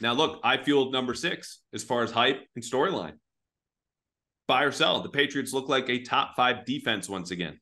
Now, look, I fueled number six as far as hype and storyline. Buy or sell. The Patriots look like a top five defense once again.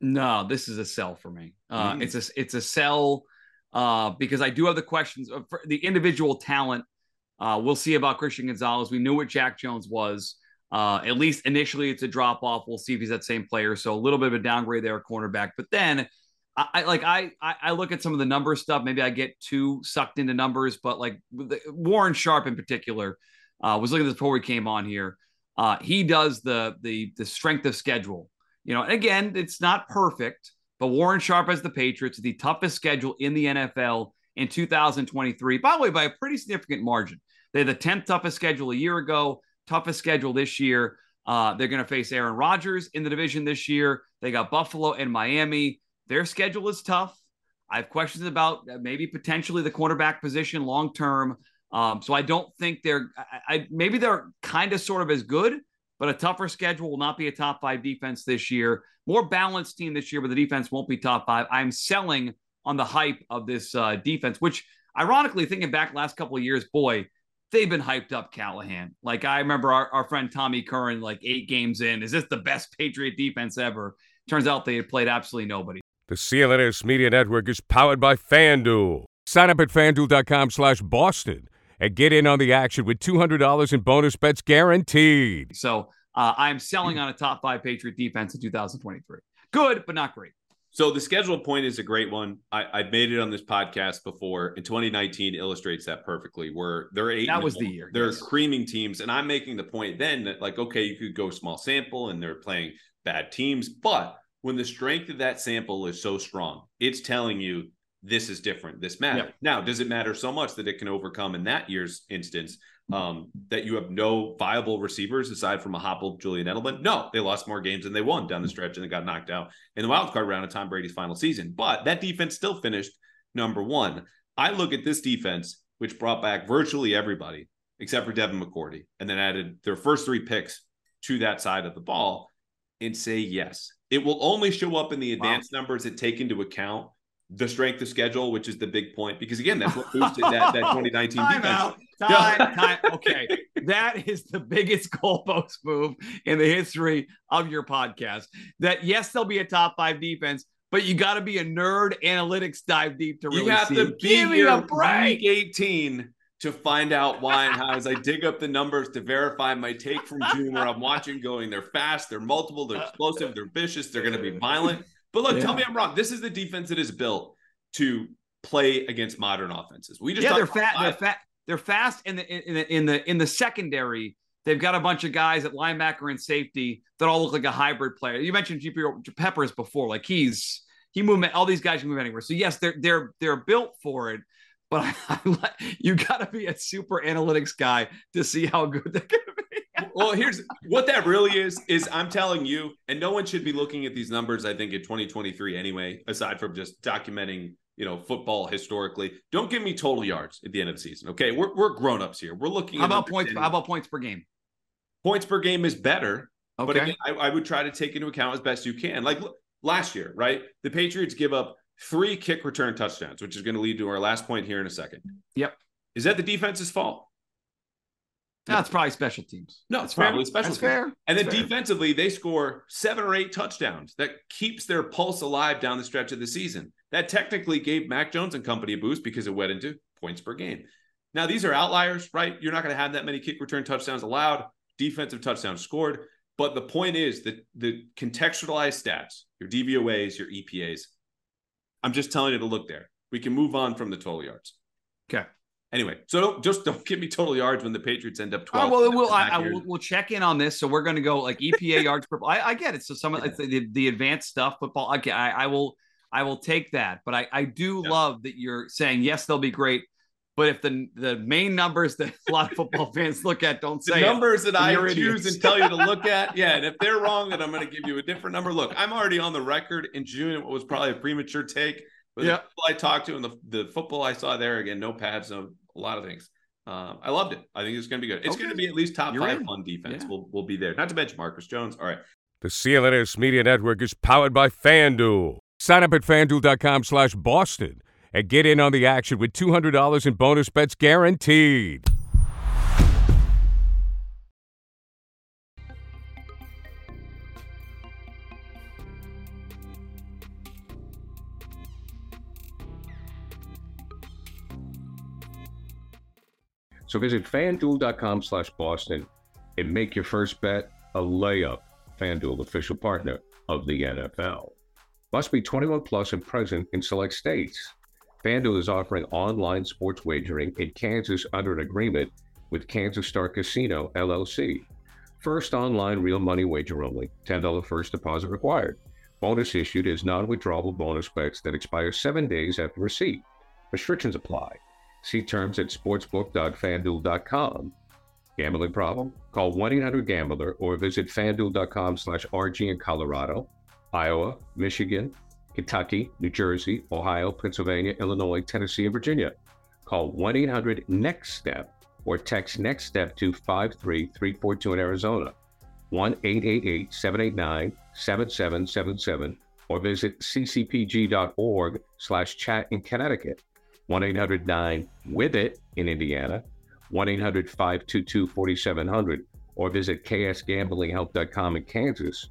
No, this is a sell for me. Uh, mm. It's a it's a sell uh, because I do have the questions of the individual talent. Uh, we'll see about Christian Gonzalez. We knew what Jack Jones was. Uh, at least initially, it's a drop off. We'll see if he's that same player. So a little bit of a downgrade there, cornerback. But then, I, I like I, I look at some of the number stuff. Maybe I get too sucked into numbers, but like the, Warren Sharp in particular uh, was looking at this before we came on here. Uh, he does the the the strength of schedule. You know, and again, it's not perfect, but Warren Sharp has the Patriots the toughest schedule in the NFL in 2023. By the way, by a pretty significant margin. They had the 10th toughest schedule a year ago toughest schedule this year. Uh, they're going to face Aaron Rodgers in the division this year. They got Buffalo and Miami. Their schedule is tough. I have questions about uh, maybe potentially the quarterback position long term. Um, so I don't think they're. I, I maybe they're kind of sort of as good, but a tougher schedule will not be a top five defense this year. More balanced team this year, but the defense won't be top five. I'm selling on the hype of this uh, defense, which ironically, thinking back last couple of years, boy, they've been hyped up Callahan. Like I remember our, our friend Tommy Curran, like eight games in, is this the best Patriot defense ever? Turns out they had played absolutely nobody. The CLNS Media Network is powered by FanDuel. Sign up at fanduel.com slash Boston and get in on the action with $200 in bonus bets guaranteed. So uh, I'm selling on a top five Patriot defense in 2023. Good, but not great. So the schedule point is a great one. I, have made it on this podcast before. In 2019 illustrates that perfectly. Where they're eight. That was the year. They're yes. creaming teams, and I'm making the point then that like, okay, you could go small sample, and they're playing bad teams, but when the strength of that sample is so strong, it's telling you this is different. This matters. Yep. Now, does it matter so much that it can overcome in that year's instance um, that you have no viable receivers aside from a Hopple, Julian Edelman. No, they lost more games than they won down the stretch and they got knocked out in the wild card round of Tom Brady's final season. But that defense still finished number one. I look at this defense, which brought back virtually everybody except for Devin McCourty, and then added their first three picks to that side of the ball, and say yes. It will only show up in the advanced wow. numbers that take into account the strength of schedule, which is the big point, because again, that's what boosted that, that 2019 time defense. Out. Time, time. Okay, that is the biggest goalpost move in the history of your podcast. That yes, there'll be a top five defense, but you got to be a nerd analytics dive deep to really. You have see to be Give here a break. 18 to find out why and how. As I dig up the numbers to verify my take from June, where I'm watching, going, they're fast, they're multiple, they're explosive, they're vicious, they're going to be violent. But look, yeah. tell me I'm wrong. This is the defense that is built to play against modern offenses. We just yeah, they're fat. They're fat. They're fast in the in the in the in the secondary. They've got a bunch of guys at linebacker and safety that all look like a hybrid player. You mentioned GP Peppers before, like he's he move all these guys can move anywhere. So yes, they're they're they're built for it. But I, you got to be a super analytics guy to see how good they're going to be well, here's what that really is is I'm telling you, and no one should be looking at these numbers, I think, in 2023 anyway, aside from just documenting, you know, football historically. Don't give me total yards at the end of the season. Okay. We're we're grown-ups here. We're looking how about points, how about points per game? Points per game is better. Okay. But again, I, I would try to take into account as best you can. Like last year, right? The Patriots give up three kick return touchdowns, which is going to lead to our last point here in a second. Yep. Is that the defense's fault? That's probably special teams. No, it's probably special That's teams. Fair. And then fair. defensively, they score seven or eight touchdowns. That keeps their pulse alive down the stretch of the season. That technically gave Mac Jones and company a boost because it went into points per game. Now, these are outliers, right? You're not going to have that many kick return touchdowns allowed, defensive touchdowns scored. But the point is that the contextualized stats, your DVOAs, your EPAs, I'm just telling you to look there. We can move on from the total yards. Okay. Anyway, so don't just don't give me total yards when the Patriots end up twelve. Oh, well, we'll I, I will, we'll check in on this. So we're going to go like EPA yards per. I, I get it. So some of yeah. the, the advanced stuff, football. Okay, I, I will I will take that. But I I do yeah. love that you're saying yes, they'll be great. But if the the main numbers that a lot of football fans look at don't say the numbers it, that I choose and tell you to look at, yeah, and if they're wrong, then I'm going to give you a different number. Look, I'm already on the record in June. It was probably a premature take. But yeah. the people I talked to and the, the football I saw there again, no pads, no a lot of things. Um, I loved it. I think it's going to be good. It's okay. going to be at least top You're five in. fun defense. Yeah. We'll, we'll be there. Not to mention Marcus Jones. All right. The CLNS Media Network is powered by FanDuel. Sign up at FanDuel.com slash Boston and get in on the action with $200 in bonus bets guaranteed. So visit fanduel.com slash Boston and make your first bet a layup. FanDuel, official partner of the NFL. Must be 21 plus and present in select states. FanDuel is offering online sports wagering in Kansas under an agreement with Kansas Star Casino, LLC. First online real money wager only, $10 first deposit required. Bonus issued is non withdrawable bonus bets that expire seven days after receipt. Restrictions apply. See terms at sportsbook.fanduel.com. Gambling problem? Call 1-800-GAMBLER or visit fanduel.com slash RG in Colorado, Iowa, Michigan, Kentucky, New Jersey, Ohio, Pennsylvania, Illinois, Tennessee, and Virginia. Call 1-800-NEXT-STEP or text NEXT STEP to 53342 in Arizona, 1-888-789-7777 or visit ccpg.org slash chat in Connecticut. 1 800 9 with it in Indiana, 1 800 522 4700, or visit ksgamblinghelp.com in Kansas,